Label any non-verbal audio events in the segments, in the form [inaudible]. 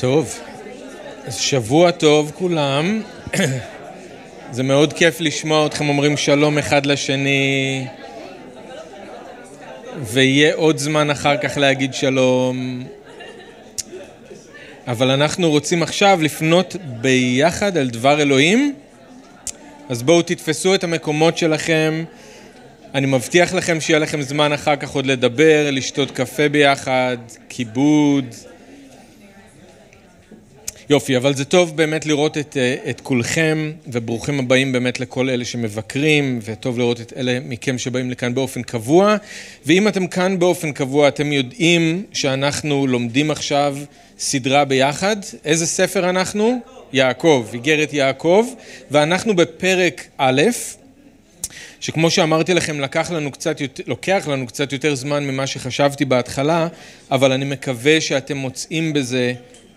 טוב, אז שבוע טוב כולם. [clears throat] זה מאוד כיף לשמוע אתכם אומרים שלום אחד לשני, ויהיה עוד זמן אחר כך להגיד שלום. אבל אנחנו רוצים עכשיו לפנות ביחד על דבר אלוהים, אז בואו תתפסו את המקומות שלכם. אני מבטיח לכם שיהיה לכם זמן אחר כך עוד לדבר, לשתות קפה ביחד, כיבוד. יופי, אבל זה טוב באמת לראות את, אה, את כולכם, וברוכים הבאים באמת לכל אלה שמבקרים, וטוב לראות את אלה מכם שבאים לכאן באופן קבוע. ואם אתם כאן באופן קבוע, אתם יודעים שאנחנו לומדים עכשיו סדרה ביחד. איזה ספר אנחנו? יעקב, איגרת יעקב, ואנחנו בפרק א', שכמו שאמרתי לכם, לקח לנו קצת, לוקח לנו קצת יותר זמן ממה שחשבתי בהתחלה, אבל אני מקווה שאתם מוצאים בזה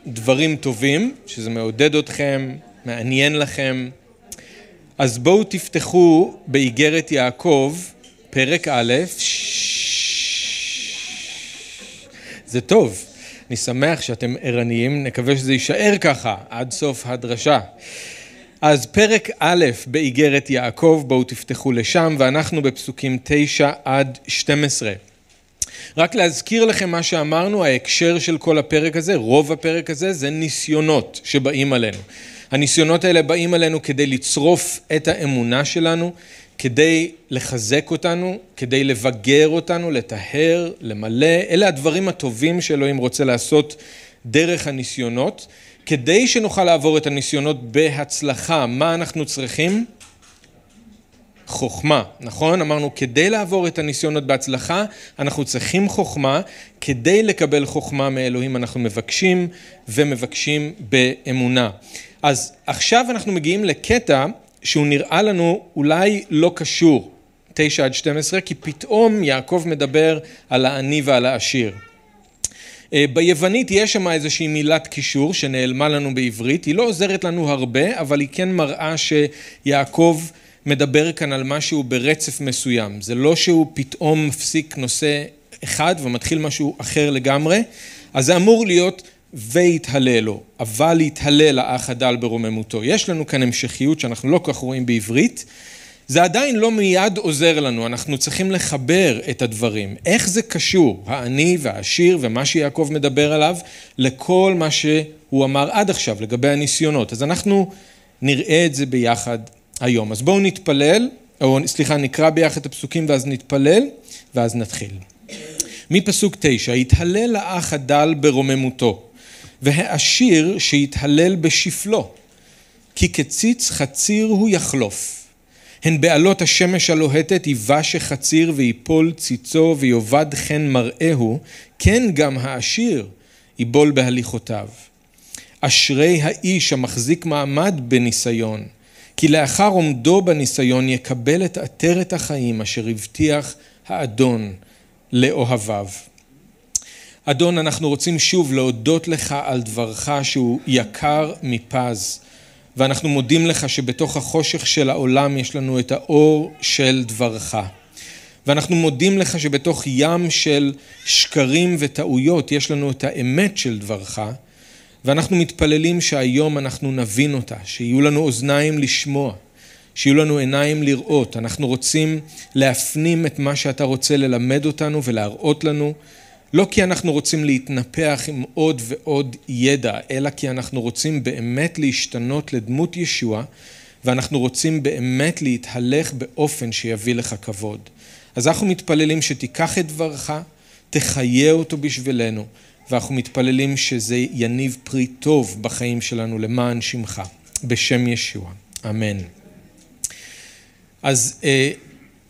דברים טובים, שזה מעודד אתכם, מעניין לכם. אז בואו תפתחו באיגרת יעקב, פרק א', זה טוב, אני שמח שאתם ערניים, נקווה שזה יישאר ככה עד סוף הדרשה. אז פרק א' באיגרת יעקב, בואו תפתחו לשם, ואנחנו בפסוקים 9 עד 12. רק להזכיר לכם מה שאמרנו, ההקשר של כל הפרק הזה, רוב הפרק הזה, זה ניסיונות שבאים עלינו. הניסיונות האלה באים עלינו כדי לצרוף את האמונה שלנו, כדי לחזק אותנו, כדי לבגר אותנו, לטהר, למלא, אלה הדברים הטובים שאלוהים רוצה לעשות דרך הניסיונות. כדי שנוכל לעבור את הניסיונות בהצלחה, מה אנחנו צריכים? חוכמה, נכון? אמרנו כדי לעבור את הניסיונות בהצלחה אנחנו צריכים חוכמה, כדי לקבל חוכמה מאלוהים אנחנו מבקשים ומבקשים באמונה. אז עכשיו אנחנו מגיעים לקטע שהוא נראה לנו אולי לא קשור, 9 עד 12, כי פתאום יעקב מדבר על העני ועל העשיר. אה, ביוונית יש שם איזושהי מילת קישור שנעלמה לנו בעברית, היא לא עוזרת לנו הרבה, אבל היא כן מראה שיעקב מדבר כאן על משהו ברצף מסוים. זה לא שהוא פתאום מפסיק נושא אחד ומתחיל משהו אחר לגמרי, אז זה אמור להיות ויתהלל לו, אבל יתהלל האח הדל ברוממותו. יש לנו כאן המשכיות שאנחנו לא כל כך רואים בעברית. זה עדיין לא מיד עוזר לנו, אנחנו צריכים לחבר את הדברים. איך זה קשור, העני והעשיר ומה שיעקב מדבר עליו, לכל מה שהוא אמר עד עכשיו לגבי הניסיונות. אז אנחנו נראה את זה ביחד היום. אז בואו נתפלל, או סליחה, נקרא ביחד את הפסוקים ואז נתפלל, ואז נתחיל. מפסוק תשע, התהלל האח הדל ברוממותו, והעשיר שיתהלל בשפלו, כי כציץ חציר הוא יחלוף. הן בעלות השמש הלוהטת יבש החציר ויפול ציצו ויאבד חן מראהו, כן גם העשיר יבול בהליכותיו. אשרי האיש המחזיק מעמד בניסיון, כי לאחר עומדו בניסיון יקבל את עטרת החיים אשר הבטיח האדון לאוהביו. אדון, אנחנו רוצים שוב להודות לך על דברך שהוא יקר מפז. ואנחנו מודים לך שבתוך החושך של העולם יש לנו את האור של דברך. ואנחנו מודים לך שבתוך ים של שקרים וטעויות יש לנו את האמת של דברך, ואנחנו מתפללים שהיום אנחנו נבין אותה, שיהיו לנו אוזניים לשמוע, שיהיו לנו עיניים לראות. אנחנו רוצים להפנים את מה שאתה רוצה ללמד אותנו ולהראות לנו. לא כי אנחנו רוצים להתנפח עם עוד ועוד ידע, אלא כי אנחנו רוצים באמת להשתנות לדמות ישוע, ואנחנו רוצים באמת להתהלך באופן שיביא לך כבוד. אז אנחנו מתפללים שתיקח את דברך, תחיה אותו בשבילנו, ואנחנו מתפללים שזה יניב פרי טוב בחיים שלנו למען שמך, בשם ישוע. אמן. אז אה,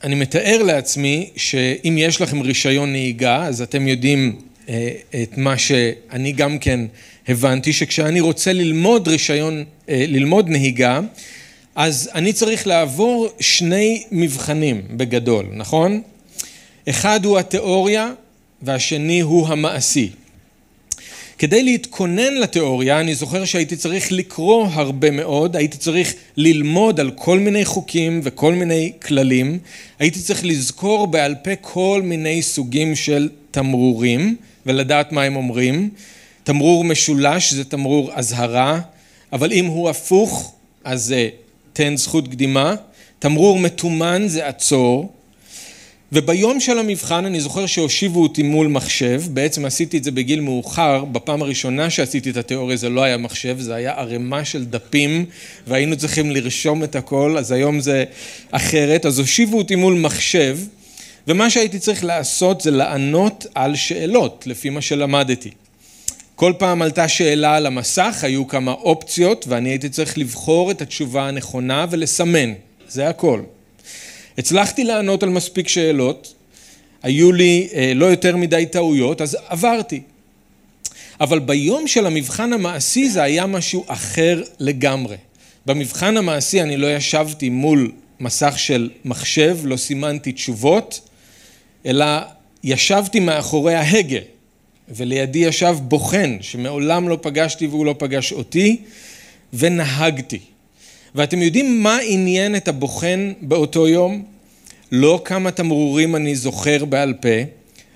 אני מתאר לעצמי שאם יש לכם רישיון נהיגה, אז אתם יודעים אה, את מה שאני גם כן הבנתי, שכשאני רוצה ללמוד רישיון, אה, ללמוד נהיגה, אז אני צריך לעבור שני מבחנים בגדול, נכון? אחד הוא התיאוריה והשני הוא המעשי. כדי להתכונן לתיאוריה, אני זוכר שהייתי צריך לקרוא הרבה מאוד, הייתי צריך ללמוד על כל מיני חוקים וכל מיני כללים, הייתי צריך לזכור בעל פה כל מיני סוגים של תמרורים ולדעת מה הם אומרים. תמרור משולש זה תמרור אזהרה, אבל אם הוא הפוך, אז זה תן זכות קדימה. תמרור מתומן זה עצור. וביום של המבחן אני זוכר שהושיבו אותי מול מחשב, בעצם עשיתי את זה בגיל מאוחר, בפעם הראשונה שעשיתי את התיאוריה זה לא היה מחשב, זה היה ערימה של דפים והיינו צריכים לרשום את הכל, אז היום זה אחרת, אז הושיבו אותי מול מחשב ומה שהייתי צריך לעשות זה לענות על שאלות לפי מה שלמדתי. כל פעם עלתה שאלה על המסך, היו כמה אופציות ואני הייתי צריך לבחור את התשובה הנכונה ולסמן, זה הכל. הצלחתי לענות על מספיק שאלות, היו לי אה, לא יותר מדי טעויות, אז עברתי. אבל ביום של המבחן המעשי זה היה משהו אחר לגמרי. במבחן המעשי אני לא ישבתי מול מסך של מחשב, לא סימנתי תשובות, אלא ישבתי מאחורי ההגה, ולידי ישב בוחן שמעולם לא פגשתי והוא לא פגש אותי, ונהגתי. ואתם יודעים מה עניין את הבוחן באותו יום? לא כמה תמרורים אני זוכר בעל פה,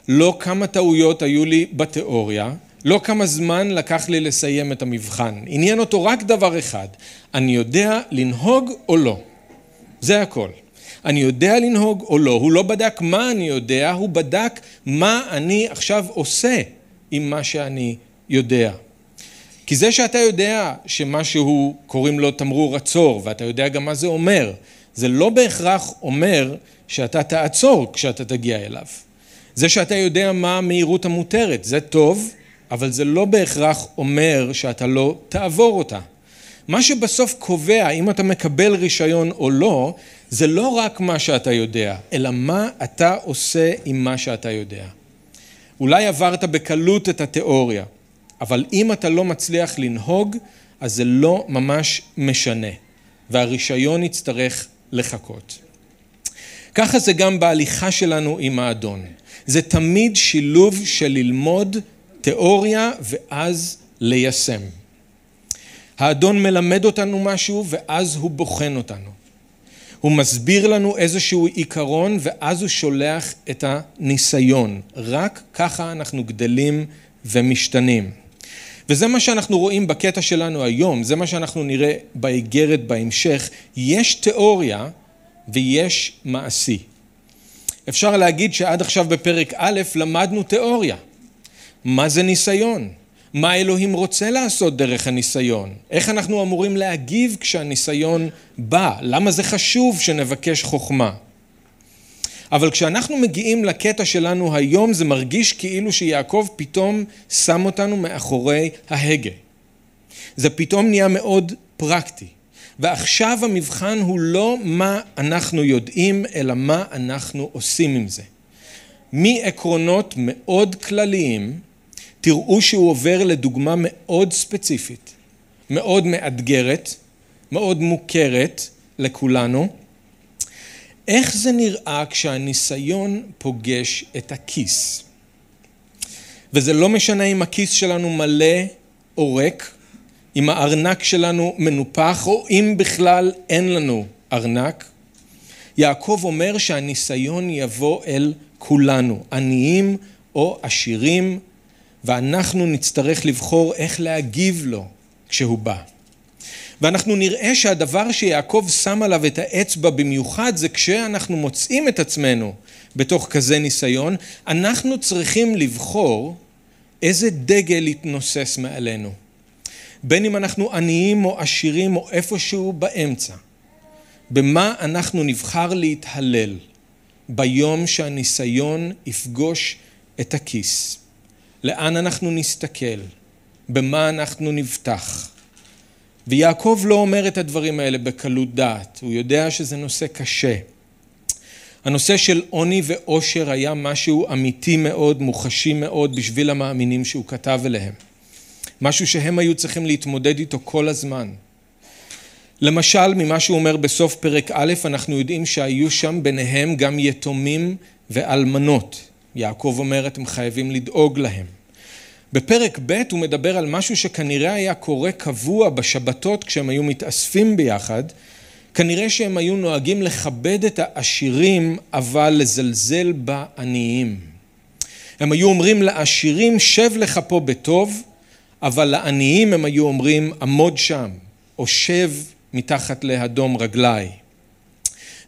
לא כמה טעויות היו לי בתיאוריה, לא כמה זמן לקח לי לסיים את המבחן. עניין אותו רק דבר אחד, אני יודע לנהוג או לא. זה הכל. אני יודע לנהוג או לא. הוא לא בדק מה אני יודע, הוא בדק מה אני עכשיו עושה עם מה שאני יודע. כי זה שאתה יודע שמשהו קוראים לו תמרור עצור ואתה יודע גם מה זה אומר, זה לא בהכרח אומר שאתה תעצור כשאתה תגיע אליו. זה שאתה יודע מה המהירות המותרת, זה טוב, אבל זה לא בהכרח אומר שאתה לא תעבור אותה. מה שבסוף קובע אם אתה מקבל רישיון או לא, זה לא רק מה שאתה יודע, אלא מה אתה עושה עם מה שאתה יודע. אולי עברת בקלות את התיאוריה, אבל אם אתה לא מצליח לנהוג, אז זה לא ממש משנה, והרישיון יצטרך לחכות. ככה זה גם בהליכה שלנו עם האדון. זה תמיד שילוב של ללמוד תיאוריה ואז ליישם. האדון מלמד אותנו משהו ואז הוא בוחן אותנו. הוא מסביר לנו איזשהו עיקרון ואז הוא שולח את הניסיון. רק ככה אנחנו גדלים ומשתנים. וזה מה שאנחנו רואים בקטע שלנו היום, זה מה שאנחנו נראה באיגרת בהמשך. יש תיאוריה ויש מעשי. אפשר להגיד שעד עכשיו בפרק א' למדנו תיאוריה. מה זה ניסיון? מה אלוהים רוצה לעשות דרך הניסיון? איך אנחנו אמורים להגיב כשהניסיון בא? למה זה חשוב שנבקש חוכמה? אבל כשאנחנו מגיעים לקטע שלנו היום זה מרגיש כאילו שיעקב פתאום שם אותנו מאחורי ההגה. זה פתאום נהיה מאוד פרקטי. ועכשיו המבחן הוא לא מה אנחנו יודעים, אלא מה אנחנו עושים עם זה. מעקרונות מאוד כלליים, תראו שהוא עובר לדוגמה מאוד ספציפית, מאוד מאתגרת, מאוד מוכרת לכולנו. איך זה נראה כשהניסיון פוגש את הכיס? וזה לא משנה אם הכיס שלנו מלא או ריק, אם הארנק שלנו מנופח או אם בכלל אין לנו ארנק. יעקב אומר שהניסיון יבוא אל כולנו, עניים או עשירים, ואנחנו נצטרך לבחור איך להגיב לו כשהוא בא. ואנחנו נראה שהדבר שיעקב שם עליו את האצבע במיוחד זה כשאנחנו מוצאים את עצמנו בתוך כזה ניסיון, אנחנו צריכים לבחור איזה דגל יתנוסס מעלינו. בין אם אנחנו עניים או עשירים או איפשהו באמצע. במה אנחנו נבחר להתהלל ביום שהניסיון יפגוש את הכיס? לאן אנחנו נסתכל? במה אנחנו נבטח? ויעקב לא אומר את הדברים האלה בקלות דעת, הוא יודע שזה נושא קשה. הנושא של עוני ועושר היה משהו אמיתי מאוד, מוחשי מאוד בשביל המאמינים שהוא כתב אליהם. משהו שהם היו צריכים להתמודד איתו כל הזמן. למשל, ממה שהוא אומר בסוף פרק א', אנחנו יודעים שהיו שם ביניהם גם יתומים ואלמנות. יעקב אומר, אתם חייבים לדאוג להם. בפרק ב' הוא מדבר על משהו שכנראה היה קורה קבוע בשבתות כשהם היו מתאספים ביחד. כנראה שהם היו נוהגים לכבד את העשירים, אבל לזלזל בעניים. הם היו אומרים לעשירים, שב לך פה בטוב, אבל לעניים הם היו אומרים עמוד שם, או שב מתחת לאדום רגליי.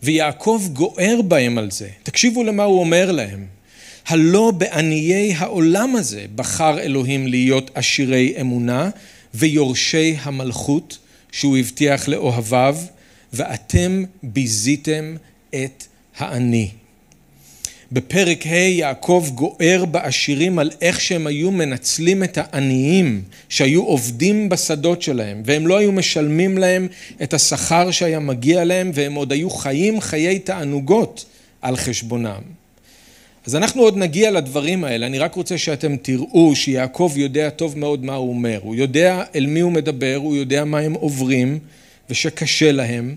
ויעקב גוער בהם על זה. תקשיבו למה הוא אומר להם. הלא בעניי העולם הזה בחר אלוהים להיות עשירי אמונה ויורשי המלכות שהוא הבטיח לאוהביו, ואתם ביזיתם את העני. בפרק ה' יעקב גוער בעשירים על איך שהם היו מנצלים את העניים שהיו עובדים בשדות שלהם והם לא היו משלמים להם את השכר שהיה מגיע להם והם עוד היו חיים חיי תענוגות על חשבונם. אז אנחנו עוד נגיע לדברים האלה, אני רק רוצה שאתם תראו שיעקב יודע טוב מאוד מה הוא אומר, הוא יודע אל מי הוא מדבר, הוא יודע מה הם עוברים ושקשה להם.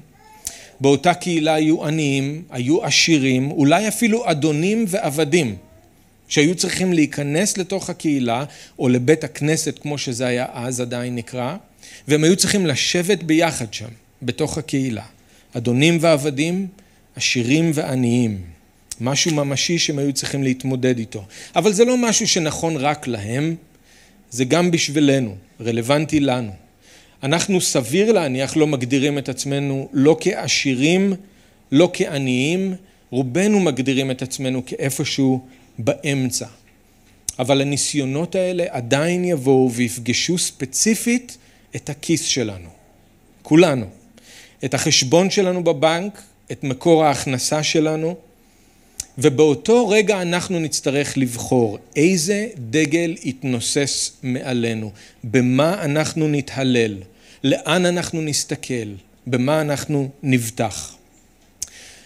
באותה קהילה היו עניים, היו עשירים, אולי אפילו אדונים ועבדים שהיו צריכים להיכנס לתוך הקהילה או לבית הכנסת כמו שזה היה אז עדיין נקרא והם היו צריכים לשבת ביחד שם בתוך הקהילה. אדונים ועבדים, עשירים ועניים משהו ממשי שהם היו צריכים להתמודד איתו. אבל זה לא משהו שנכון רק להם זה גם בשבילנו, רלוונטי לנו. אנחנו סביר להניח לא מגדירים את עצמנו לא כעשירים, לא כעניים, רובנו מגדירים את עצמנו כאיפשהו באמצע. אבל הניסיונות האלה עדיין יבואו ויפגשו ספציפית את הכיס שלנו, כולנו, את החשבון שלנו בבנק, את מקור ההכנסה שלנו, ובאותו רגע אנחנו נצטרך לבחור איזה דגל יתנוסס מעלינו, במה אנחנו נתהלל. לאן אנחנו נסתכל, במה אנחנו נבטח.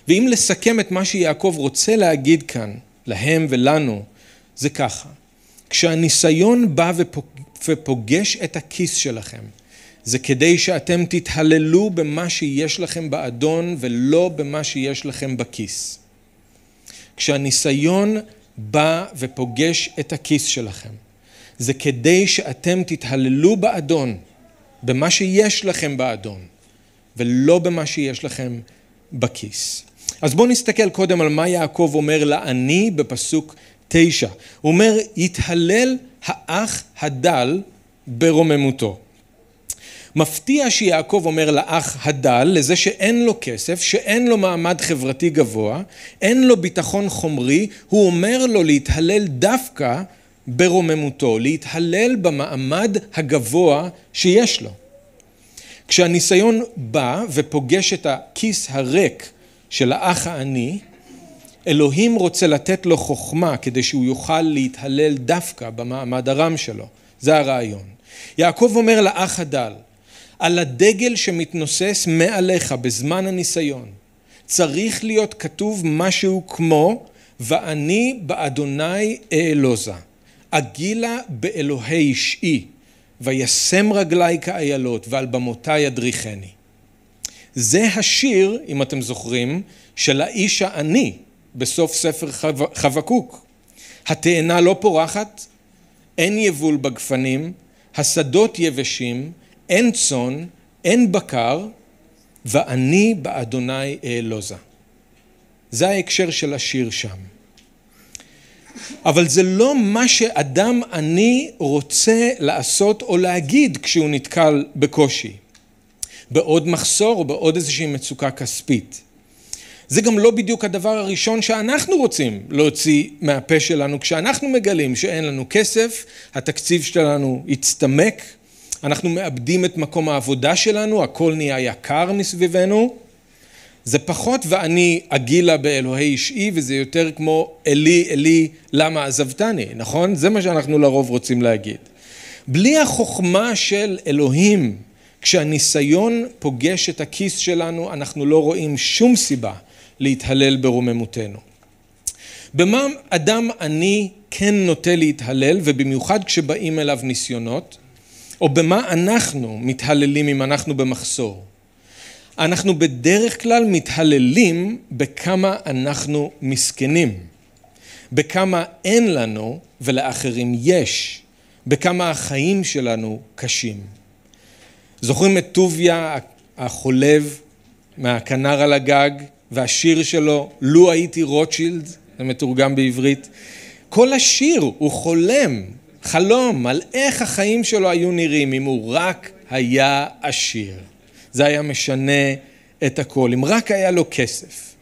ואם לסכם את מה שיעקב רוצה להגיד כאן, להם ולנו, זה ככה, כשהניסיון בא ופוגש את הכיס שלכם, זה כדי שאתם תתהללו במה שיש לכם באדון ולא במה שיש לכם בכיס. כשהניסיון בא ופוגש את הכיס שלכם, זה כדי שאתם תתהללו באדון במה שיש לכם באדון, ולא במה שיש לכם בכיס. אז בואו נסתכל קודם על מה יעקב אומר לעני בפסוק תשע. הוא אומר, יתהלל האח הדל ברוממותו. מפתיע שיעקב אומר לאח הדל, לזה שאין לו כסף, שאין לו מעמד חברתי גבוה, אין לו ביטחון חומרי, הוא אומר לו להתהלל דווקא ברוממותו, להתהלל במעמד הגבוה שיש לו. כשהניסיון בא ופוגש את הכיס הריק של האח העני, אלוהים רוצה לתת לו חוכמה כדי שהוא יוכל להתהלל דווקא במעמד הרם שלו. זה הרעיון. יעקב אומר לאח הדל, על הדגל שמתנוסס מעליך בזמן הניסיון, צריך להיות כתוב משהו כמו ואני באדוני אעלוזה. אגילה באלוהי אישי, וישם רגלי כאיילות, ועל במותי ידריכני. זה השיר, אם אתם זוכרים, של האיש העני בסוף ספר חבקוק. התאנה לא פורחת, אין יבול בגפנים, השדות יבשים, אין צאן, אין בקר, ואני באדוני אעלוזה. זה ההקשר של השיר שם. אבל זה לא מה שאדם עני רוצה לעשות או להגיד כשהוא נתקל בקושי, בעוד מחסור או בעוד איזושהי מצוקה כספית. זה גם לא בדיוק הדבר הראשון שאנחנו רוצים להוציא מהפה שלנו כשאנחנו מגלים שאין לנו כסף, התקציב שלנו הצטמק, אנחנו מאבדים את מקום העבודה שלנו, הכל נהיה יקר מסביבנו זה פחות ואני אגילה באלוהי אישי וזה יותר כמו אלי אלי למה עזבתני, נכון? זה מה שאנחנו לרוב רוצים להגיד. בלי החוכמה של אלוהים, כשהניסיון פוגש את הכיס שלנו, אנחנו לא רואים שום סיבה להתהלל ברוממותנו. במה אדם עני כן נוטה להתהלל, ובמיוחד כשבאים אליו ניסיונות, או במה אנחנו מתהללים אם אנחנו במחסור. אנחנו בדרך כלל מתהללים בכמה אנחנו מסכנים, בכמה אין לנו ולאחרים יש, בכמה החיים שלנו קשים. זוכרים את טוביה החולב מהכנר על הגג והשיר שלו, לו הייתי רוטשילד, זה מתורגם בעברית. כל השיר הוא חולם, חלום על איך החיים שלו היו נראים אם הוא רק היה עשיר. זה היה משנה את הכל, אם רק היה לו כסף.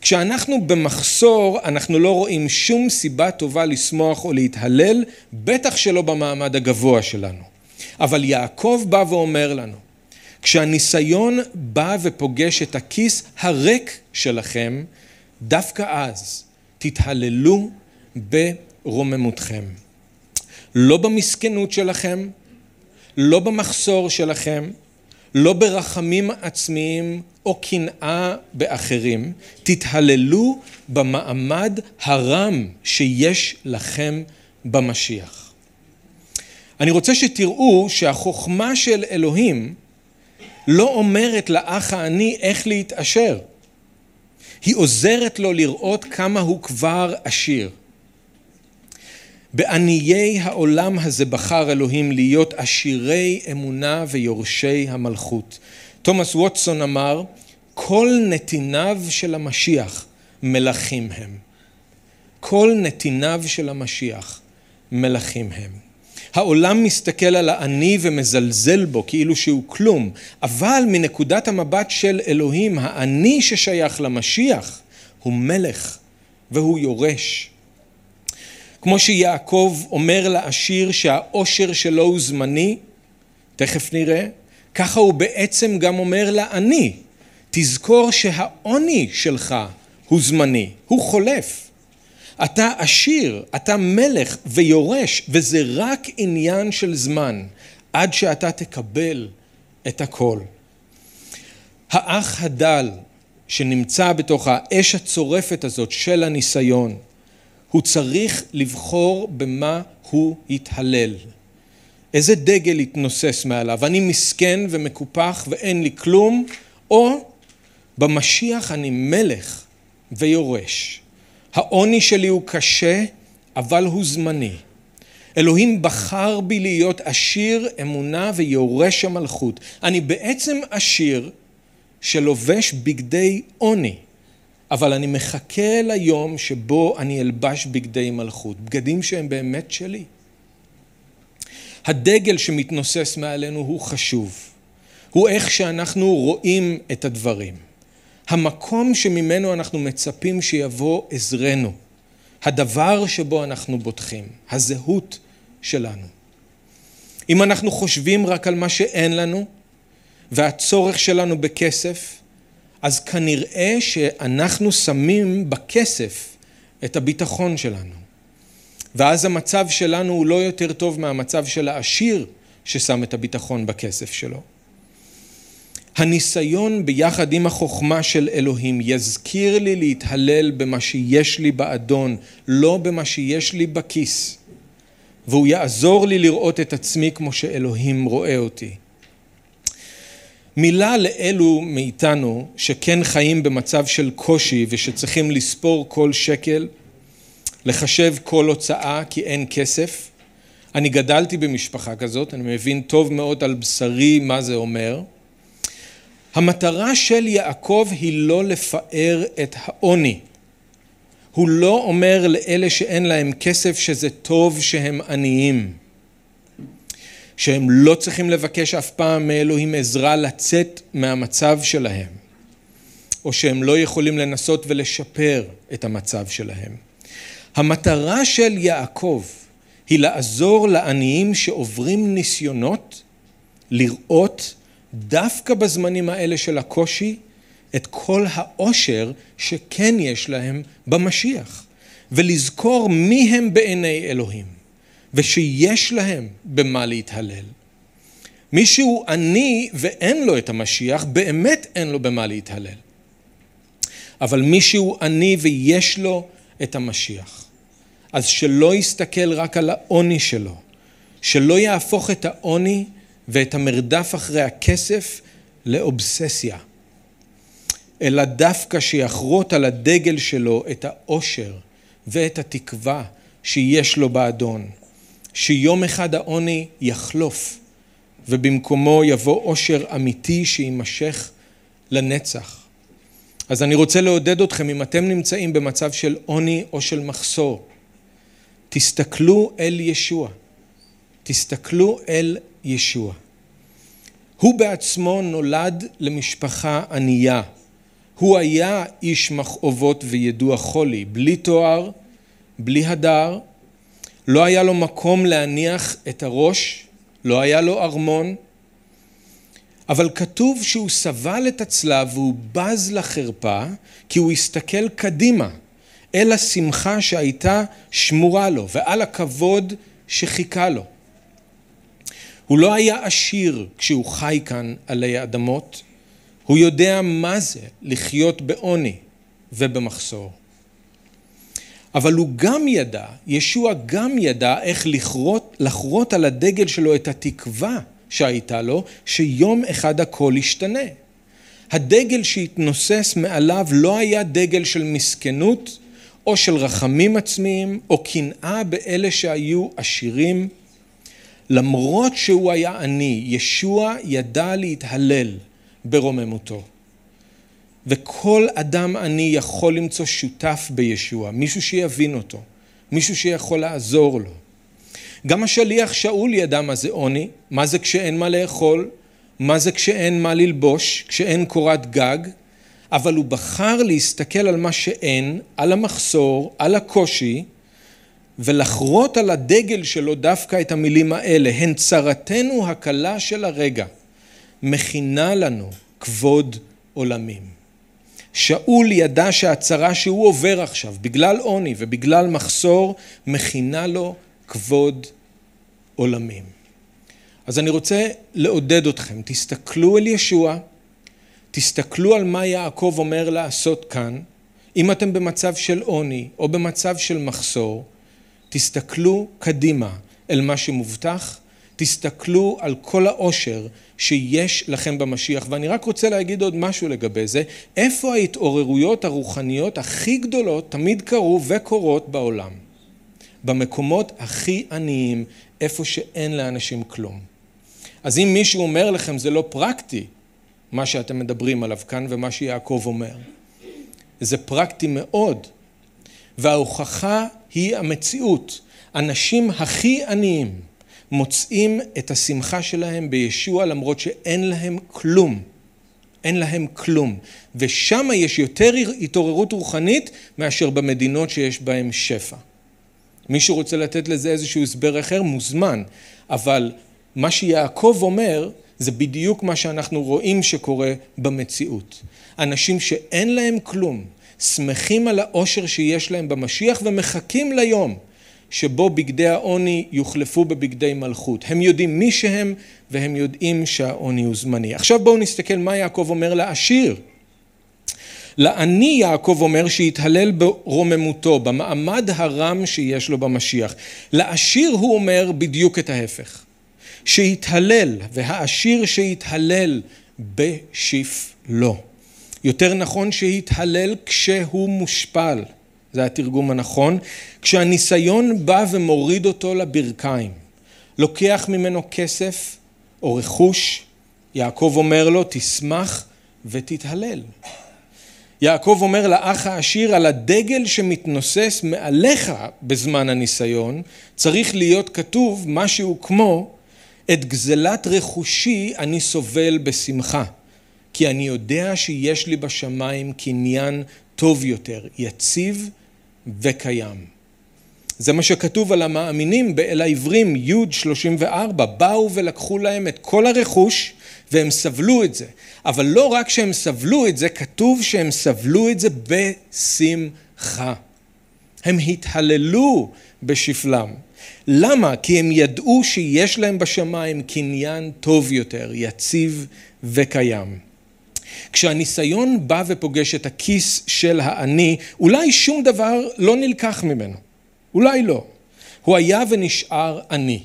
כשאנחנו במחסור, אנחנו לא רואים שום סיבה טובה לשמוח או להתהלל, בטח שלא במעמד הגבוה שלנו. אבל יעקב בא ואומר לנו, כשהניסיון בא ופוגש את הכיס הריק שלכם, דווקא אז תתהללו ברוממותכם. לא במסכנות שלכם, לא במחסור שלכם, לא ברחמים עצמיים או קנאה באחרים, תתהללו במעמד הרם שיש לכם במשיח. אני רוצה שתראו שהחוכמה של אלוהים לא אומרת לאח העני איך להתעשר. היא עוזרת לו לראות כמה הוא כבר עשיר. בעניי העולם הזה בחר אלוהים להיות עשירי אמונה ויורשי המלכות. תומאס ווטסון אמר, כל נתיניו של המשיח מלכים הם. כל נתיניו של המשיח מלכים הם. העולם מסתכל על העני ומזלזל בו כאילו שהוא כלום, אבל מנקודת המבט של אלוהים, העני ששייך למשיח הוא מלך והוא יורש. כמו שיעקב אומר לעשיר שהאושר שלו הוא זמני, תכף נראה, ככה הוא בעצם גם אומר לעני, תזכור שהעוני שלך הוא זמני, הוא חולף. אתה עשיר, אתה מלך ויורש, וזה רק עניין של זמן, עד שאתה תקבל את הכל. האח הדל שנמצא בתוך האש הצורפת הזאת של הניסיון, הוא צריך לבחור במה הוא יתהלל. איזה דגל יתנוסס מעליו? אני מסכן ומקופח ואין לי כלום, או במשיח אני מלך ויורש. העוני שלי הוא קשה, אבל הוא זמני. אלוהים בחר בי להיות עשיר אמונה ויורש המלכות. אני בעצם עשיר שלובש בגדי עוני. אבל אני מחכה ליום שבו אני אלבש בגדי מלכות, בגדים שהם באמת שלי. הדגל שמתנוסס מעלינו הוא חשוב, הוא איך שאנחנו רואים את הדברים. המקום שממנו אנחנו מצפים שיבוא עזרנו, הדבר שבו אנחנו בוטחים, הזהות שלנו. אם אנחנו חושבים רק על מה שאין לנו והצורך שלנו בכסף, אז כנראה שאנחנו שמים בכסף את הביטחון שלנו. ואז המצב שלנו הוא לא יותר טוב מהמצב של העשיר ששם את הביטחון בכסף שלו. הניסיון ביחד עם החוכמה של אלוהים יזכיר לי להתהלל במה שיש לי באדון, לא במה שיש לי בכיס. והוא יעזור לי לראות את עצמי כמו שאלוהים רואה אותי. מילה לאלו מאיתנו שכן חיים במצב של קושי ושצריכים לספור כל שקל, לחשב כל הוצאה כי אין כסף. אני גדלתי במשפחה כזאת, אני מבין טוב מאוד על בשרי מה זה אומר. המטרה של יעקב היא לא לפאר את העוני. הוא לא אומר לאלה שאין להם כסף שזה טוב שהם עניים. שהם לא צריכים לבקש אף פעם מאלוהים עזרה לצאת מהמצב שלהם, או שהם לא יכולים לנסות ולשפר את המצב שלהם. המטרה של יעקב היא לעזור לעניים שעוברים ניסיונות לראות דווקא בזמנים האלה של הקושי את כל העושר שכן יש להם במשיח, ולזכור מי הם בעיני אלוהים. ושיש להם במה להתהלל. מי שהוא עני ואין לו את המשיח, באמת אין לו במה להתהלל. אבל מי שהוא עני ויש לו את המשיח, אז שלא יסתכל רק על העוני שלו, שלא יהפוך את העוני ואת המרדף אחרי הכסף לאובססיה, אלא דווקא שיחרוט על הדגל שלו את האושר ואת התקווה שיש לו באדון. שיום אחד העוני יחלוף ובמקומו יבוא עושר אמיתי שיימשך לנצח. אז אני רוצה לעודד אתכם, אם אתם נמצאים במצב של עוני או של מחסור, תסתכלו אל ישוע, תסתכלו אל ישוע. הוא בעצמו נולד למשפחה ענייה. הוא היה איש מכאובות וידוע חולי, בלי תואר, בלי הדר, לא היה לו מקום להניח את הראש, לא היה לו ארמון, אבל כתוב שהוא סבל את הצלב והוא בז לחרפה כי הוא הסתכל קדימה אל השמחה שהייתה שמורה לו ועל הכבוד שחיכה לו. הוא לא היה עשיר כשהוא חי כאן עלי אדמות, הוא יודע מה זה לחיות בעוני ובמחסור. אבל הוא גם ידע, ישוע גם ידע איך לחרות, לחרות על הדגל שלו את התקווה שהייתה לו, שיום אחד הכל ישתנה. הדגל שהתנוסס מעליו לא היה דגל של מסכנות, או של רחמים עצמיים, או קנאה באלה שהיו עשירים. למרות שהוא היה עני, ישוע ידע להתהלל ברוממותו. וכל אדם עני יכול למצוא שותף בישוע, מישהו שיבין אותו, מישהו שיכול לעזור לו. גם השליח שאול ידע מה זה עוני, מה זה כשאין מה לאכול, מה זה כשאין מה ללבוש, כשאין קורת גג, אבל הוא בחר להסתכל על מה שאין, על המחסור, על הקושי, ולחרות על הדגל שלו דווקא את המילים האלה, הן צרתנו הקלה של הרגע, מכינה לנו כבוד עולמים. שאול ידע שהצרה שהוא עובר עכשיו, בגלל עוני ובגלל מחסור, מכינה לו כבוד עולמים. אז אני רוצה לעודד אתכם, תסתכלו אל ישוע, תסתכלו על מה יעקב אומר לעשות כאן, אם אתם במצב של עוני או במצב של מחסור, תסתכלו קדימה אל מה שמובטח, תסתכלו על כל העושר שיש לכם במשיח. ואני רק רוצה להגיד עוד משהו לגבי זה, איפה ההתעוררויות הרוחניות הכי גדולות תמיד קרו וקורות בעולם? במקומות הכי עניים, איפה שאין לאנשים כלום. אז אם מישהו אומר לכם זה לא פרקטי, מה שאתם מדברים עליו כאן ומה שיעקב אומר, זה פרקטי מאוד, וההוכחה היא המציאות. אנשים הכי עניים מוצאים את השמחה שלהם בישוע למרות שאין להם כלום. אין להם כלום. ושם יש יותר התעוררות רוחנית מאשר במדינות שיש בהן שפע. מישהו רוצה לתת לזה איזשהו הסבר אחר? מוזמן. אבל מה שיעקב אומר זה בדיוק מה שאנחנו רואים שקורה במציאות. אנשים שאין להם כלום, שמחים על העושר שיש להם במשיח ומחכים ליום שבו בגדי העוני יוחלפו בבגדי מלכות. הם יודעים מי שהם והם יודעים שהעוני הוא זמני. עכשיו בואו נסתכל מה יעקב אומר לעשיר. לעני יעקב אומר שיתהלל ברוממותו, במעמד הרם שיש לו במשיח. לעשיר הוא אומר בדיוק את ההפך. שיתהלל, והעשיר שיתהלל בשפלו. יותר נכון שיתהלל כשהוא מושפל, זה התרגום הנכון, כשהניסיון בא ומוריד אותו לברכיים, לוקח ממנו כסף או רכוש, יעקב אומר לו תשמח ותתהלל. יעקב אומר לאח העשיר על הדגל שמתנוסס מעליך בזמן הניסיון צריך להיות כתוב משהו כמו את גזלת רכושי אני סובל בשמחה כי אני יודע שיש לי בשמיים קניין טוב יותר, יציב וקיים. זה מה שכתוב על המאמינים באל העברים, י' 34, באו ולקחו להם את כל הרכוש והם סבלו את זה. אבל לא רק שהם סבלו את זה, כתוב שהם סבלו את זה בשמחה. הם התהללו בשפלם. למה? כי הם ידעו שיש להם בשמיים קניין טוב יותר, יציב וקיים. כשהניסיון בא ופוגש את הכיס של העני, אולי שום דבר לא נלקח ממנו. אולי לא. הוא היה ונשאר עני.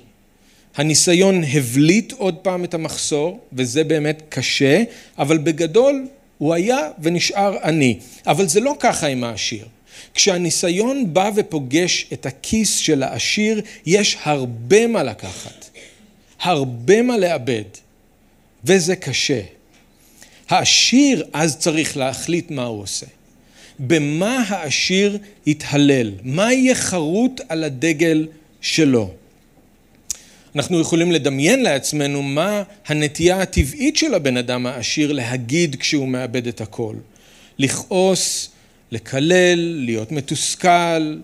הניסיון הבליט עוד פעם את המחסור, וזה באמת קשה, אבל בגדול הוא היה ונשאר עני. אבל זה לא ככה עם העשיר. כשהניסיון בא ופוגש את הכיס של העשיר, יש הרבה מה לקחת, הרבה מה לאבד, וזה קשה. העשיר אז צריך להחליט מה הוא עושה. במה העשיר יתהלל? מה יהיה חרוט על הדגל שלו? אנחנו יכולים לדמיין לעצמנו מה הנטייה הטבעית של הבן אדם העשיר להגיד כשהוא מאבד את הכל. לכעוס, לקלל, להיות מתוסכל.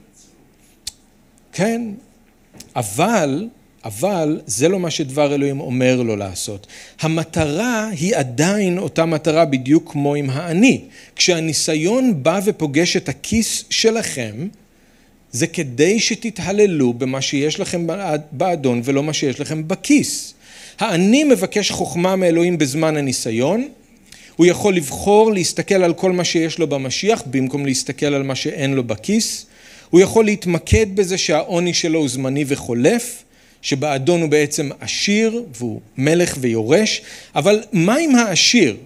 כן, אבל, אבל זה לא מה שדבר אלוהים אומר לו לעשות. המטרה היא עדיין אותה מטרה בדיוק כמו עם האני. כשהניסיון בא ופוגש את הכיס שלכם, זה כדי שתתהללו במה שיש לכם באדון ולא מה שיש לכם בכיס. האני מבקש חוכמה מאלוהים בזמן הניסיון, הוא יכול לבחור להסתכל על כל מה שיש לו במשיח במקום להסתכל על מה שאין לו בכיס, הוא יכול להתמקד בזה שהעוני שלו הוא זמני וחולף, שבאדון הוא בעצם עשיר והוא מלך ויורש, אבל מה עם העשיר?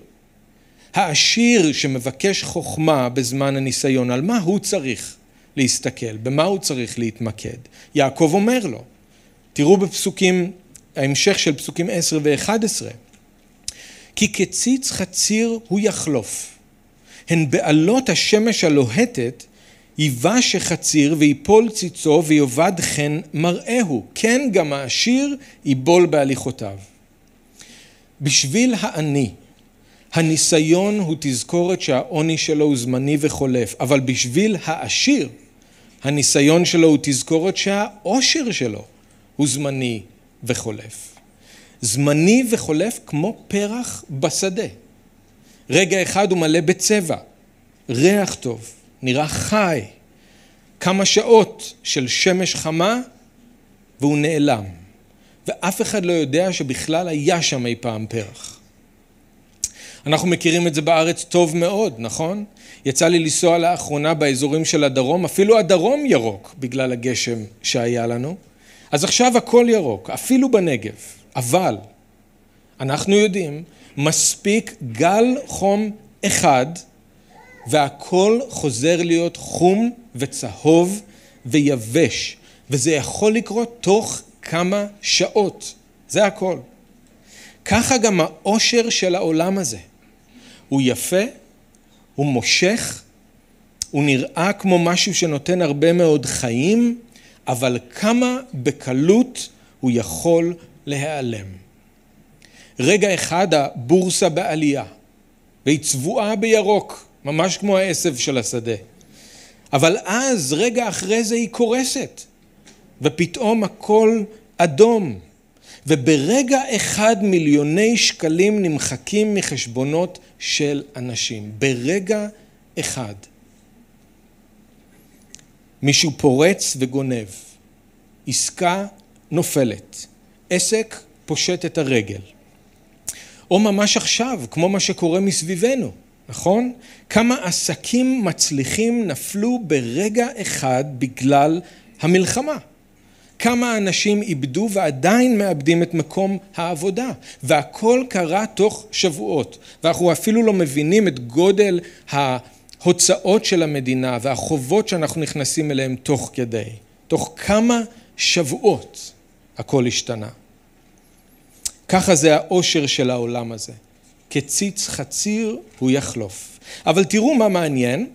העשיר שמבקש חוכמה בזמן הניסיון, על מה הוא צריך? להסתכל, במה הוא צריך להתמקד. יעקב אומר לו, תראו בפסוקים, ההמשך של פסוקים 10 ו-11, כי כציץ חציר הוא יחלוף, הן בעלות השמש הלוהטת ייבש החציר ויפול ציצו ויאבד חן מראהו, כן גם העשיר ייבול בהליכותיו. בשביל העני, הניסיון הוא תזכורת שהעוני שלו הוא זמני וחולף, אבל בשביל העשיר, הניסיון שלו הוא תזכורת שהאושר שלו הוא זמני וחולף. זמני וחולף כמו פרח בשדה. רגע אחד הוא מלא בצבע, ריח טוב, נראה חי, כמה שעות של שמש חמה והוא נעלם. ואף אחד לא יודע שבכלל היה שם אי פעם פרח. אנחנו מכירים את זה בארץ טוב מאוד, נכון? יצא לי לנסוע לאחרונה באזורים של הדרום, אפילו הדרום ירוק בגלל הגשם שהיה לנו. אז עכשיו הכל ירוק, אפילו בנגב. אבל אנחנו יודעים, מספיק גל חום אחד והכל חוזר להיות חום וצהוב ויבש, וזה יכול לקרות תוך כמה שעות. זה הכל. ככה גם העושר של העולם הזה. הוא יפה, הוא מושך, הוא נראה כמו משהו שנותן הרבה מאוד חיים, אבל כמה בקלות הוא יכול להיעלם. רגע אחד הבורסה בעלייה, והיא צבועה בירוק, ממש כמו העשב של השדה. אבל אז, רגע אחרי זה היא קורסת, ופתאום הכל אדום. וברגע אחד מיליוני שקלים נמחקים מחשבונות של אנשים. ברגע אחד. מישהו פורץ וגונב, עסקה נופלת, עסק פושט את הרגל. או ממש עכשיו, כמו מה שקורה מסביבנו, נכון? כמה עסקים מצליחים נפלו ברגע אחד בגלל המלחמה. כמה אנשים איבדו ועדיין מאבדים את מקום העבודה, והכל קרה תוך שבועות, ואנחנו אפילו לא מבינים את גודל ההוצאות של המדינה והחובות שאנחנו נכנסים אליהם תוך כדי. תוך כמה שבועות הכל השתנה. ככה זה האושר של העולם הזה. כציץ חציר הוא יחלוף. אבל תראו מה מעניין,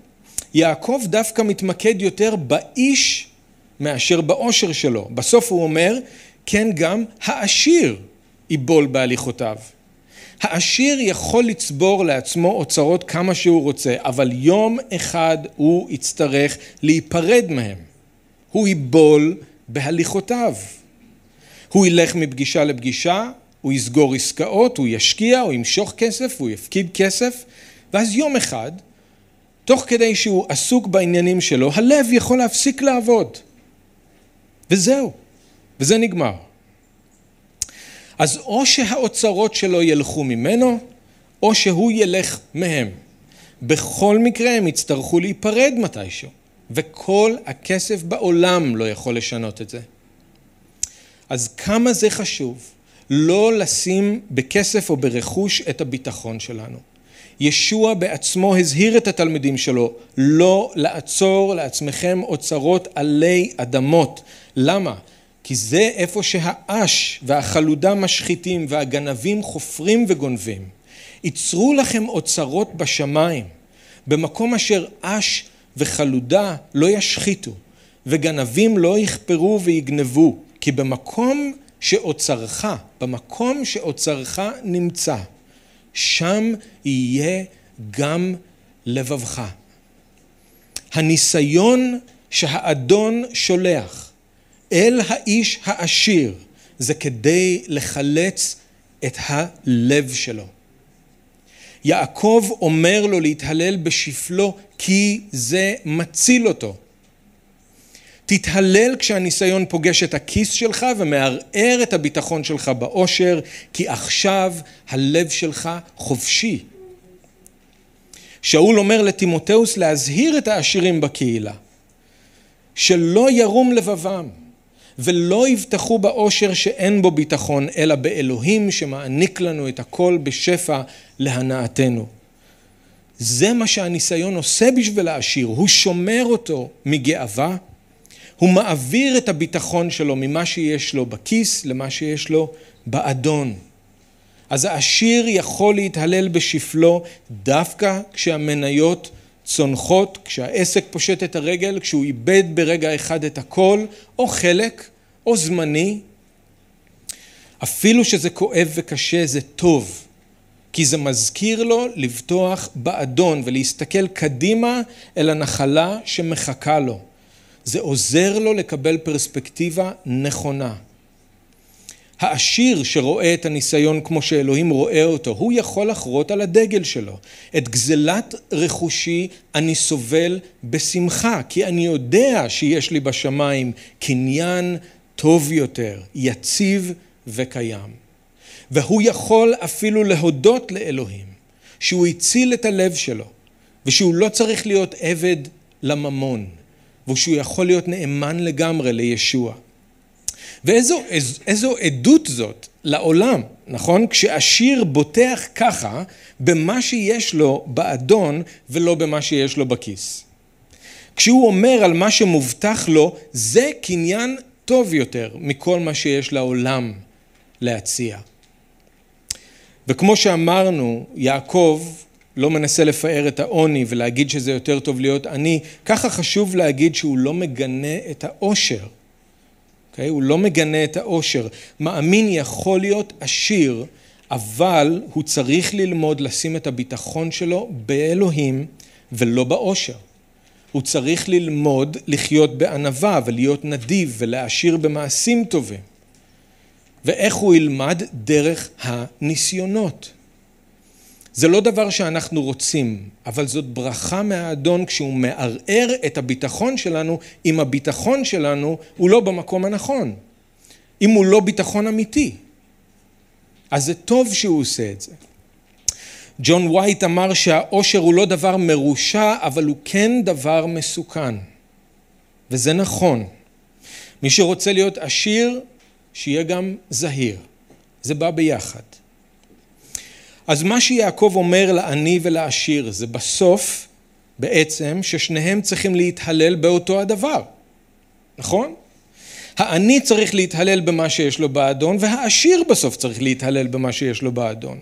יעקב דווקא מתמקד יותר באיש מאשר באושר שלו. בסוף הוא אומר, כן גם העשיר ייבול בהליכותיו. העשיר יכול לצבור לעצמו אוצרות כמה שהוא רוצה, אבל יום אחד הוא יצטרך להיפרד מהם. הוא ייבול בהליכותיו. הוא ילך מפגישה לפגישה, הוא יסגור עסקאות, הוא ישקיע, הוא ימשוך כסף, הוא יפקיד כסף, ואז יום אחד, תוך כדי שהוא עסוק בעניינים שלו, הלב יכול להפסיק לעבוד. וזהו, וזה נגמר. אז או שהאוצרות שלו ילכו ממנו, או שהוא ילך מהם. בכל מקרה הם יצטרכו להיפרד מתישהו, וכל הכסף בעולם לא יכול לשנות את זה. אז כמה זה חשוב לא לשים בכסף או ברכוש את הביטחון שלנו. ישוע בעצמו הזהיר את התלמידים שלו לא לעצור לעצמכם אוצרות עלי אדמות. למה? כי זה איפה שהאש והחלודה משחיתים והגנבים חופרים וגונבים. ייצרו לכם אוצרות בשמיים, במקום אשר אש וחלודה לא ישחיתו, וגנבים לא יכפרו ויגנבו, כי במקום שאוצרך, במקום שאוצרך נמצא, שם יהיה גם לבבך. הניסיון שהאדון שולח אל האיש העשיר זה כדי לחלץ את הלב שלו. יעקב אומר לו להתהלל בשפלו כי זה מציל אותו. תתהלל כשהניסיון פוגש את הכיס שלך ומערער את הביטחון שלך באושר, כי עכשיו הלב שלך חופשי. שאול אומר לטימותאוס להזהיר את העשירים בקהילה, שלא ירום לבבם ולא יבטחו באושר שאין בו ביטחון, אלא באלוהים שמעניק לנו את הכל בשפע להנאתנו. זה מה שהניסיון עושה בשביל העשיר, הוא שומר אותו מגאווה, הוא מעביר את הביטחון שלו ממה שיש לו בכיס למה שיש לו באדון. אז העשיר יכול להתהלל בשפלו דווקא כשהמניות צונחות, כשהעסק פושט את הרגל, כשהוא איבד ברגע אחד את הכל, או חלק, או זמני. אפילו שזה כואב וקשה, זה טוב, כי זה מזכיר לו לבטוח באדון ולהסתכל קדימה אל הנחלה שמחכה לו. זה עוזר לו לקבל פרספקטיבה נכונה. העשיר שרואה את הניסיון כמו שאלוהים רואה אותו, הוא יכול לחרות על הדגל שלו. את גזלת רכושי אני סובל בשמחה, כי אני יודע שיש לי בשמיים קניין טוב יותר, יציב וקיים. והוא יכול אפילו להודות לאלוהים שהוא הציל את הלב שלו, ושהוא לא צריך להיות עבד לממון, ושהוא יכול להיות נאמן לגמרי לישוע. ואיזו איז, איזו עדות זאת לעולם, נכון? כשעשיר בוטח ככה במה שיש לו באדון ולא במה שיש לו בכיס. כשהוא אומר על מה שמובטח לו, זה קניין טוב יותר מכל מה שיש לעולם להציע. וכמו שאמרנו, יעקב לא מנסה לפאר את העוני ולהגיד שזה יותר טוב להיות עני, ככה חשוב להגיד שהוא לא מגנה את העושר. Okay? אוקיי? הוא לא מגנה את העושר. מאמין יכול להיות עשיר, אבל הוא צריך ללמוד לשים את הביטחון שלו באלוהים ולא בעושר. הוא צריך ללמוד לחיות בענווה ולהיות נדיב ולהעשיר במעשים טובים. ואיך הוא ילמד? דרך הניסיונות. זה לא דבר שאנחנו רוצים, אבל זאת ברכה מהאדון כשהוא מערער את הביטחון שלנו, אם הביטחון שלנו הוא לא במקום הנכון, אם הוא לא ביטחון אמיתי. אז זה טוב שהוא עושה את זה. ג'ון וייט אמר שהאושר הוא לא דבר מרושע, אבל הוא כן דבר מסוכן. וזה נכון. מי שרוצה להיות עשיר, שיהיה גם זהיר. זה בא ביחד. אז מה שיעקב אומר לעני ולעשיר זה בסוף בעצם ששניהם צריכים להתהלל באותו הדבר, נכון? העני צריך להתהלל במה שיש לו באדון והעשיר בסוף צריך להתהלל במה שיש לו באדון.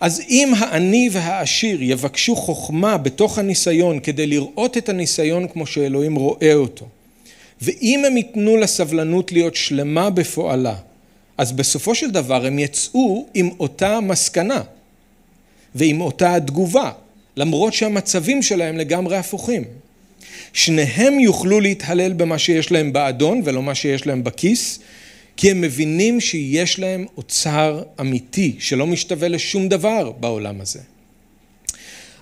אז אם העני והעשיר יבקשו חוכמה בתוך הניסיון כדי לראות את הניסיון כמו שאלוהים רואה אותו ואם הם ייתנו לסבלנות להיות שלמה בפועלה אז בסופו של דבר הם יצאו עם אותה מסקנה ועם אותה התגובה, למרות שהמצבים שלהם לגמרי הפוכים. שניהם יוכלו להתהלל במה שיש להם באדון ולא מה שיש להם בכיס, כי הם מבינים שיש להם אוצר אמיתי שלא משתווה לשום דבר בעולם הזה.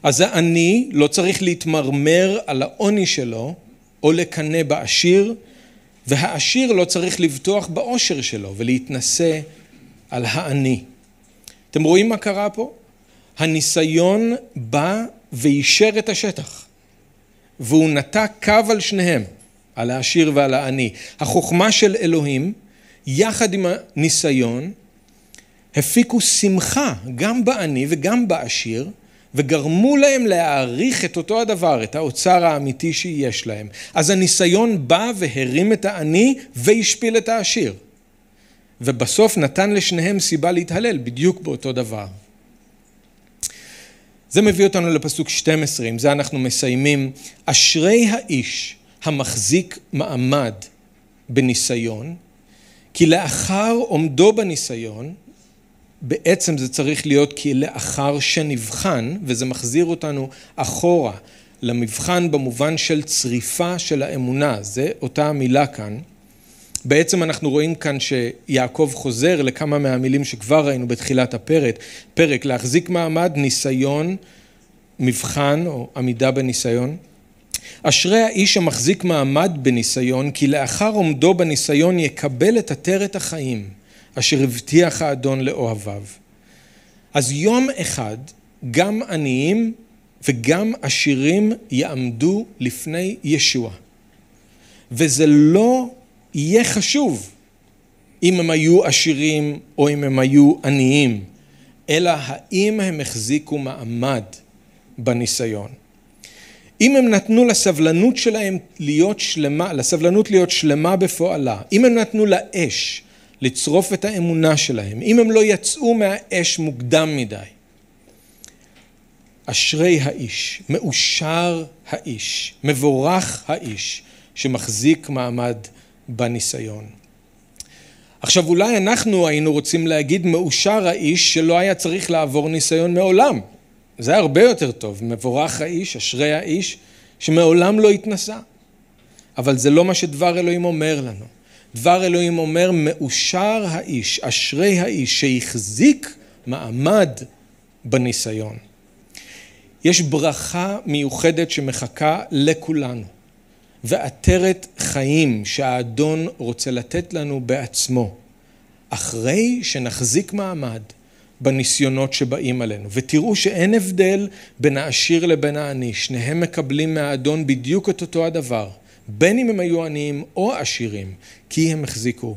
אז העני לא צריך להתמרמר על העוני שלו או לקנא בעשיר, והעשיר לא צריך לבטוח באושר שלו ולהתנשא על העני. אתם רואים מה קרה פה? הניסיון בא ואישר את השטח, והוא נטע קו על שניהם, על העשיר ועל העני. החוכמה של אלוהים, יחד עם הניסיון, הפיקו שמחה גם בעני וגם בעשיר, וגרמו להם להעריך את אותו הדבר, את האוצר האמיתי שיש להם. אז הניסיון בא והרים את העני והשפיל את העשיר. ובסוף נתן לשניהם סיבה להתהלל בדיוק באותו דבר. זה מביא אותנו לפסוק 12, עם זה אנחנו מסיימים. אשרי האיש המחזיק מעמד בניסיון, כי לאחר עומדו בניסיון, בעצם זה צריך להיות כי לאחר שנבחן, וזה מחזיר אותנו אחורה למבחן במובן של צריפה של האמונה, זה אותה המילה כאן. בעצם אנחנו רואים כאן שיעקב חוזר לכמה מהמילים שכבר ראינו בתחילת הפרק, פרק להחזיק מעמד, ניסיון, מבחן או עמידה בניסיון. אשרי האיש המחזיק מעמד בניסיון, כי לאחר עומדו בניסיון יקבל את עטרת החיים, אשר הבטיח האדון לאוהביו. אז יום אחד גם עניים וגם עשירים יעמדו לפני ישוע. וזה לא יהיה חשוב אם הם היו עשירים או אם הם היו עניים, אלא האם הם החזיקו מעמד בניסיון. אם הם נתנו לסבלנות שלהם להיות שלמה, לסבלנות להיות שלמה בפועלה, אם הם נתנו לאש לצרוף את האמונה שלהם, אם הם לא יצאו מהאש מוקדם מדי, אשרי האיש, מאושר האיש, מבורך האיש שמחזיק מעמד בניסיון. עכשיו אולי אנחנו היינו רוצים להגיד מאושר האיש שלא היה צריך לעבור ניסיון מעולם. זה הרבה יותר טוב, מבורך האיש, אשרי האיש, שמעולם לא התנסה. אבל זה לא מה שדבר אלוהים אומר לנו. דבר אלוהים אומר, מאושר האיש, אשרי האיש, שהחזיק מעמד בניסיון. יש ברכה מיוחדת שמחכה לכולנו, ועטרת חיים שהאדון רוצה לתת לנו בעצמו, אחרי שנחזיק מעמד בניסיונות שבאים עלינו. ותראו שאין הבדל בין העשיר לבין העני, שניהם מקבלים מהאדון בדיוק את אותו הדבר, בין אם הם היו עניים או עשירים, כי הם החזיקו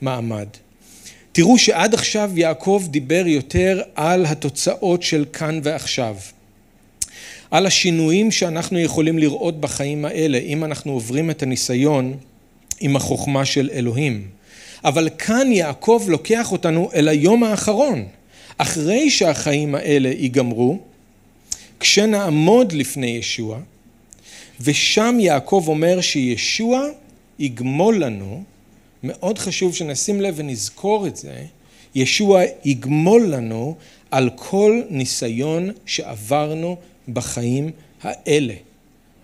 מעמד. תראו שעד עכשיו יעקב דיבר יותר על התוצאות של כאן ועכשיו. על השינויים שאנחנו יכולים לראות בחיים האלה, אם אנחנו עוברים את הניסיון עם החוכמה של אלוהים. אבל כאן יעקב לוקח אותנו אל היום האחרון. אחרי שהחיים האלה ייגמרו, כשנעמוד לפני ישוע, ושם יעקב אומר שישוע יגמול לנו, מאוד חשוב שנשים לב ונזכור את זה, ישוע יגמול לנו על כל ניסיון שעברנו בחיים האלה,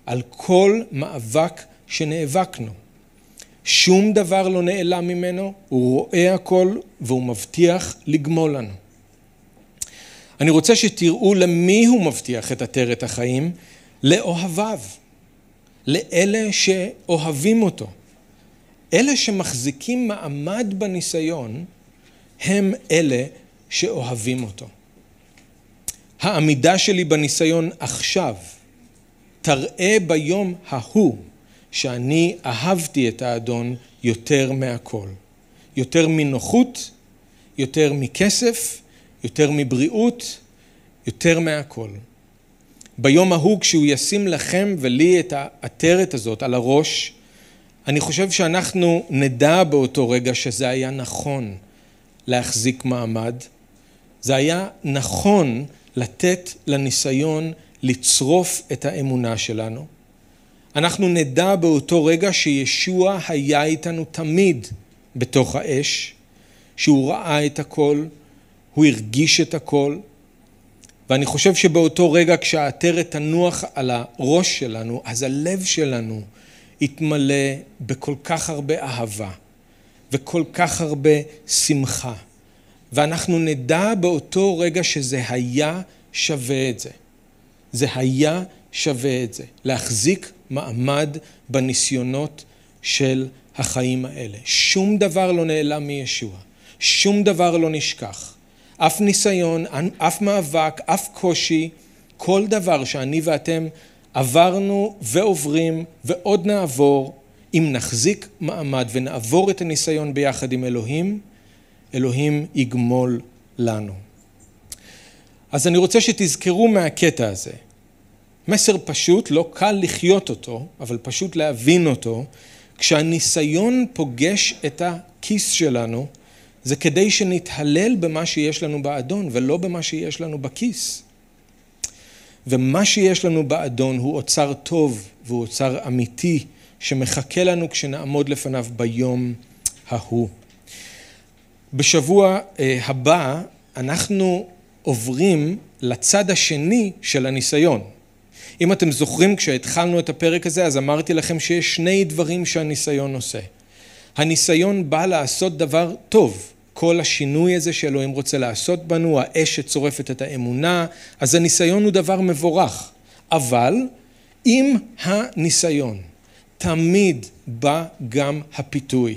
על כל מאבק שנאבקנו. שום דבר לא נעלם ממנו, הוא רואה הכל והוא מבטיח לגמול לנו. אני רוצה שתראו למי הוא מבטיח את עטרת החיים, לאוהביו, לאלה שאוהבים אותו. אלה שמחזיקים מעמד בניסיון, הם אלה שאוהבים אותו. העמידה שלי בניסיון עכשיו תראה ביום ההוא שאני אהבתי את האדון יותר מהכל. יותר מנוחות, יותר מכסף, יותר מבריאות, יותר מהכל. ביום ההוא כשהוא ישים לכם ולי את העטרת הזאת על הראש, אני חושב שאנחנו נדע באותו רגע שזה היה נכון להחזיק מעמד. זה היה נכון לתת לניסיון לצרוף את האמונה שלנו. אנחנו נדע באותו רגע שישוע היה איתנו תמיד בתוך האש, שהוא ראה את הכל, הוא הרגיש את הכל, ואני חושב שבאותו רגע כשהעטרת תנוח על הראש שלנו, אז הלב שלנו יתמלא בכל כך הרבה אהבה וכל כך הרבה שמחה. ואנחנו נדע באותו רגע שזה היה שווה את זה. זה היה שווה את זה. להחזיק מעמד בניסיונות של החיים האלה. שום דבר לא נעלם מישוע. שום דבר לא נשכח. אף ניסיון, אף מאבק, אף קושי, כל דבר שאני ואתם עברנו ועוברים ועוד נעבור, אם נחזיק מעמד ונעבור את הניסיון ביחד עם אלוהים, אלוהים יגמול לנו. אז אני רוצה שתזכרו מהקטע הזה. מסר פשוט, לא קל לחיות אותו, אבל פשוט להבין אותו. כשהניסיון פוגש את הכיס שלנו, זה כדי שנתהלל במה שיש לנו באדון ולא במה שיש לנו בכיס. ומה שיש לנו באדון הוא אוצר טוב והוא אוצר אמיתי שמחכה לנו כשנעמוד לפניו ביום ההוא. בשבוע הבא אנחנו עוברים לצד השני של הניסיון. אם אתם זוכרים כשהתחלנו את הפרק הזה אז אמרתי לכם שיש שני דברים שהניסיון עושה. הניסיון בא לעשות דבר טוב, כל השינוי הזה שאלוהים רוצה לעשות בנו, האש שצורפת את האמונה, אז הניסיון הוא דבר מבורך. אבל עם הניסיון תמיד בא גם הפיתוי.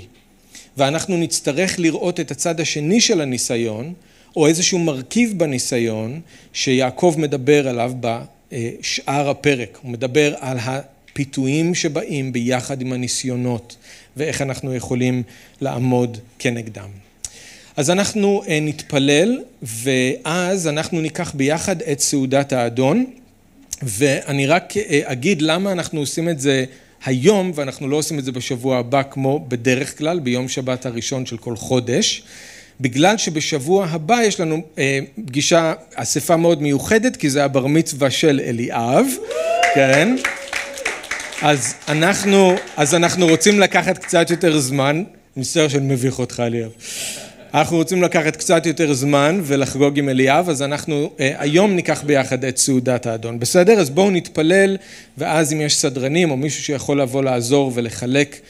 ואנחנו נצטרך לראות את הצד השני של הניסיון, או איזשהו מרכיב בניסיון שיעקב מדבר עליו בשאר הפרק. הוא מדבר על הפיתויים שבאים ביחד עם הניסיונות ואיך אנחנו יכולים לעמוד כנגדם. אז אנחנו נתפלל ואז אנחנו ניקח ביחד את סעודת האדון. ואני רק אגיד למה אנחנו עושים את זה היום ואנחנו לא עושים את זה בשבוע הבא כמו בדרך כלל ביום שבת הראשון של כל חודש. בגלל שבשבוע הבא יש לנו פגישה, אספה מאוד מיוחדת כי זה הבר מצווה של אליאב, כן? אז אנחנו, אז אנחנו רוצים לקחת קצת יותר זמן, מצטער שאני מביך אותך אליאב אנחנו רוצים לקחת קצת יותר זמן ולחגוג עם אליאב, אז אנחנו היום ניקח ביחד את סעודת האדון. בסדר? אז בואו נתפלל, ואז אם יש סדרנים או מישהו שיכול לבוא לעזור ולחלק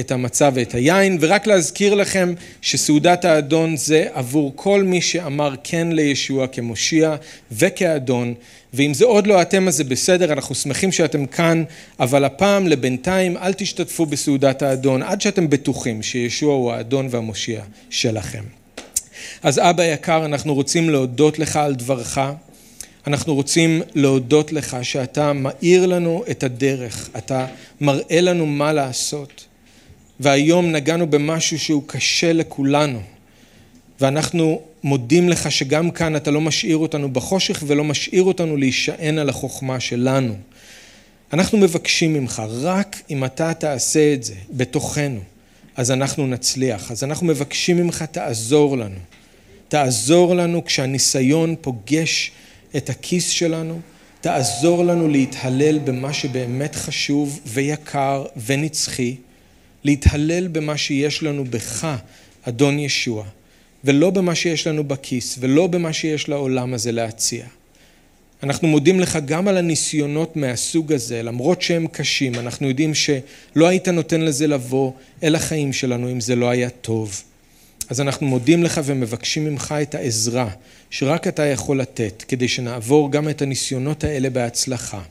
את המצה ואת היין, ורק להזכיר לכם שסעודת האדון זה עבור כל מי שאמר כן לישוע כמושיע וכאדון, ואם זה עוד לא אתם אז זה בסדר, אנחנו שמחים שאתם כאן, אבל הפעם לבינתיים אל תשתתפו בסעודת האדון עד שאתם בטוחים שישוע הוא האדון והמושיע שלכם. אז אבא יקר, אנחנו רוצים להודות לך על דברך, אנחנו רוצים להודות לך שאתה מאיר לנו את הדרך, אתה מראה לנו מה לעשות. והיום נגענו במשהו שהוא קשה לכולנו, ואנחנו מודים לך שגם כאן אתה לא משאיר אותנו בחושך ולא משאיר אותנו להישען על החוכמה שלנו. אנחנו מבקשים ממך, רק אם אתה תעשה את זה בתוכנו, אז אנחנו נצליח. אז אנחנו מבקשים ממך, תעזור לנו. תעזור לנו כשהניסיון פוגש את הכיס שלנו, תעזור לנו להתהלל במה שבאמת חשוב ויקר ונצחי, להתהלל במה שיש לנו בך, אדון ישוע, ולא במה שיש לנו בכיס, ולא במה שיש לעולם הזה להציע. אנחנו מודים לך גם על הניסיונות מהסוג הזה, למרות שהם קשים, אנחנו יודעים שלא היית נותן לזה לבוא אל החיים שלנו אם זה לא היה טוב. אז אנחנו מודים לך ומבקשים ממך את העזרה שרק אתה יכול לתת, כדי שנעבור גם את הניסיונות האלה בהצלחה.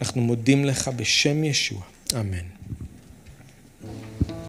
אנחנו מודים לך בשם ישוע. אמן.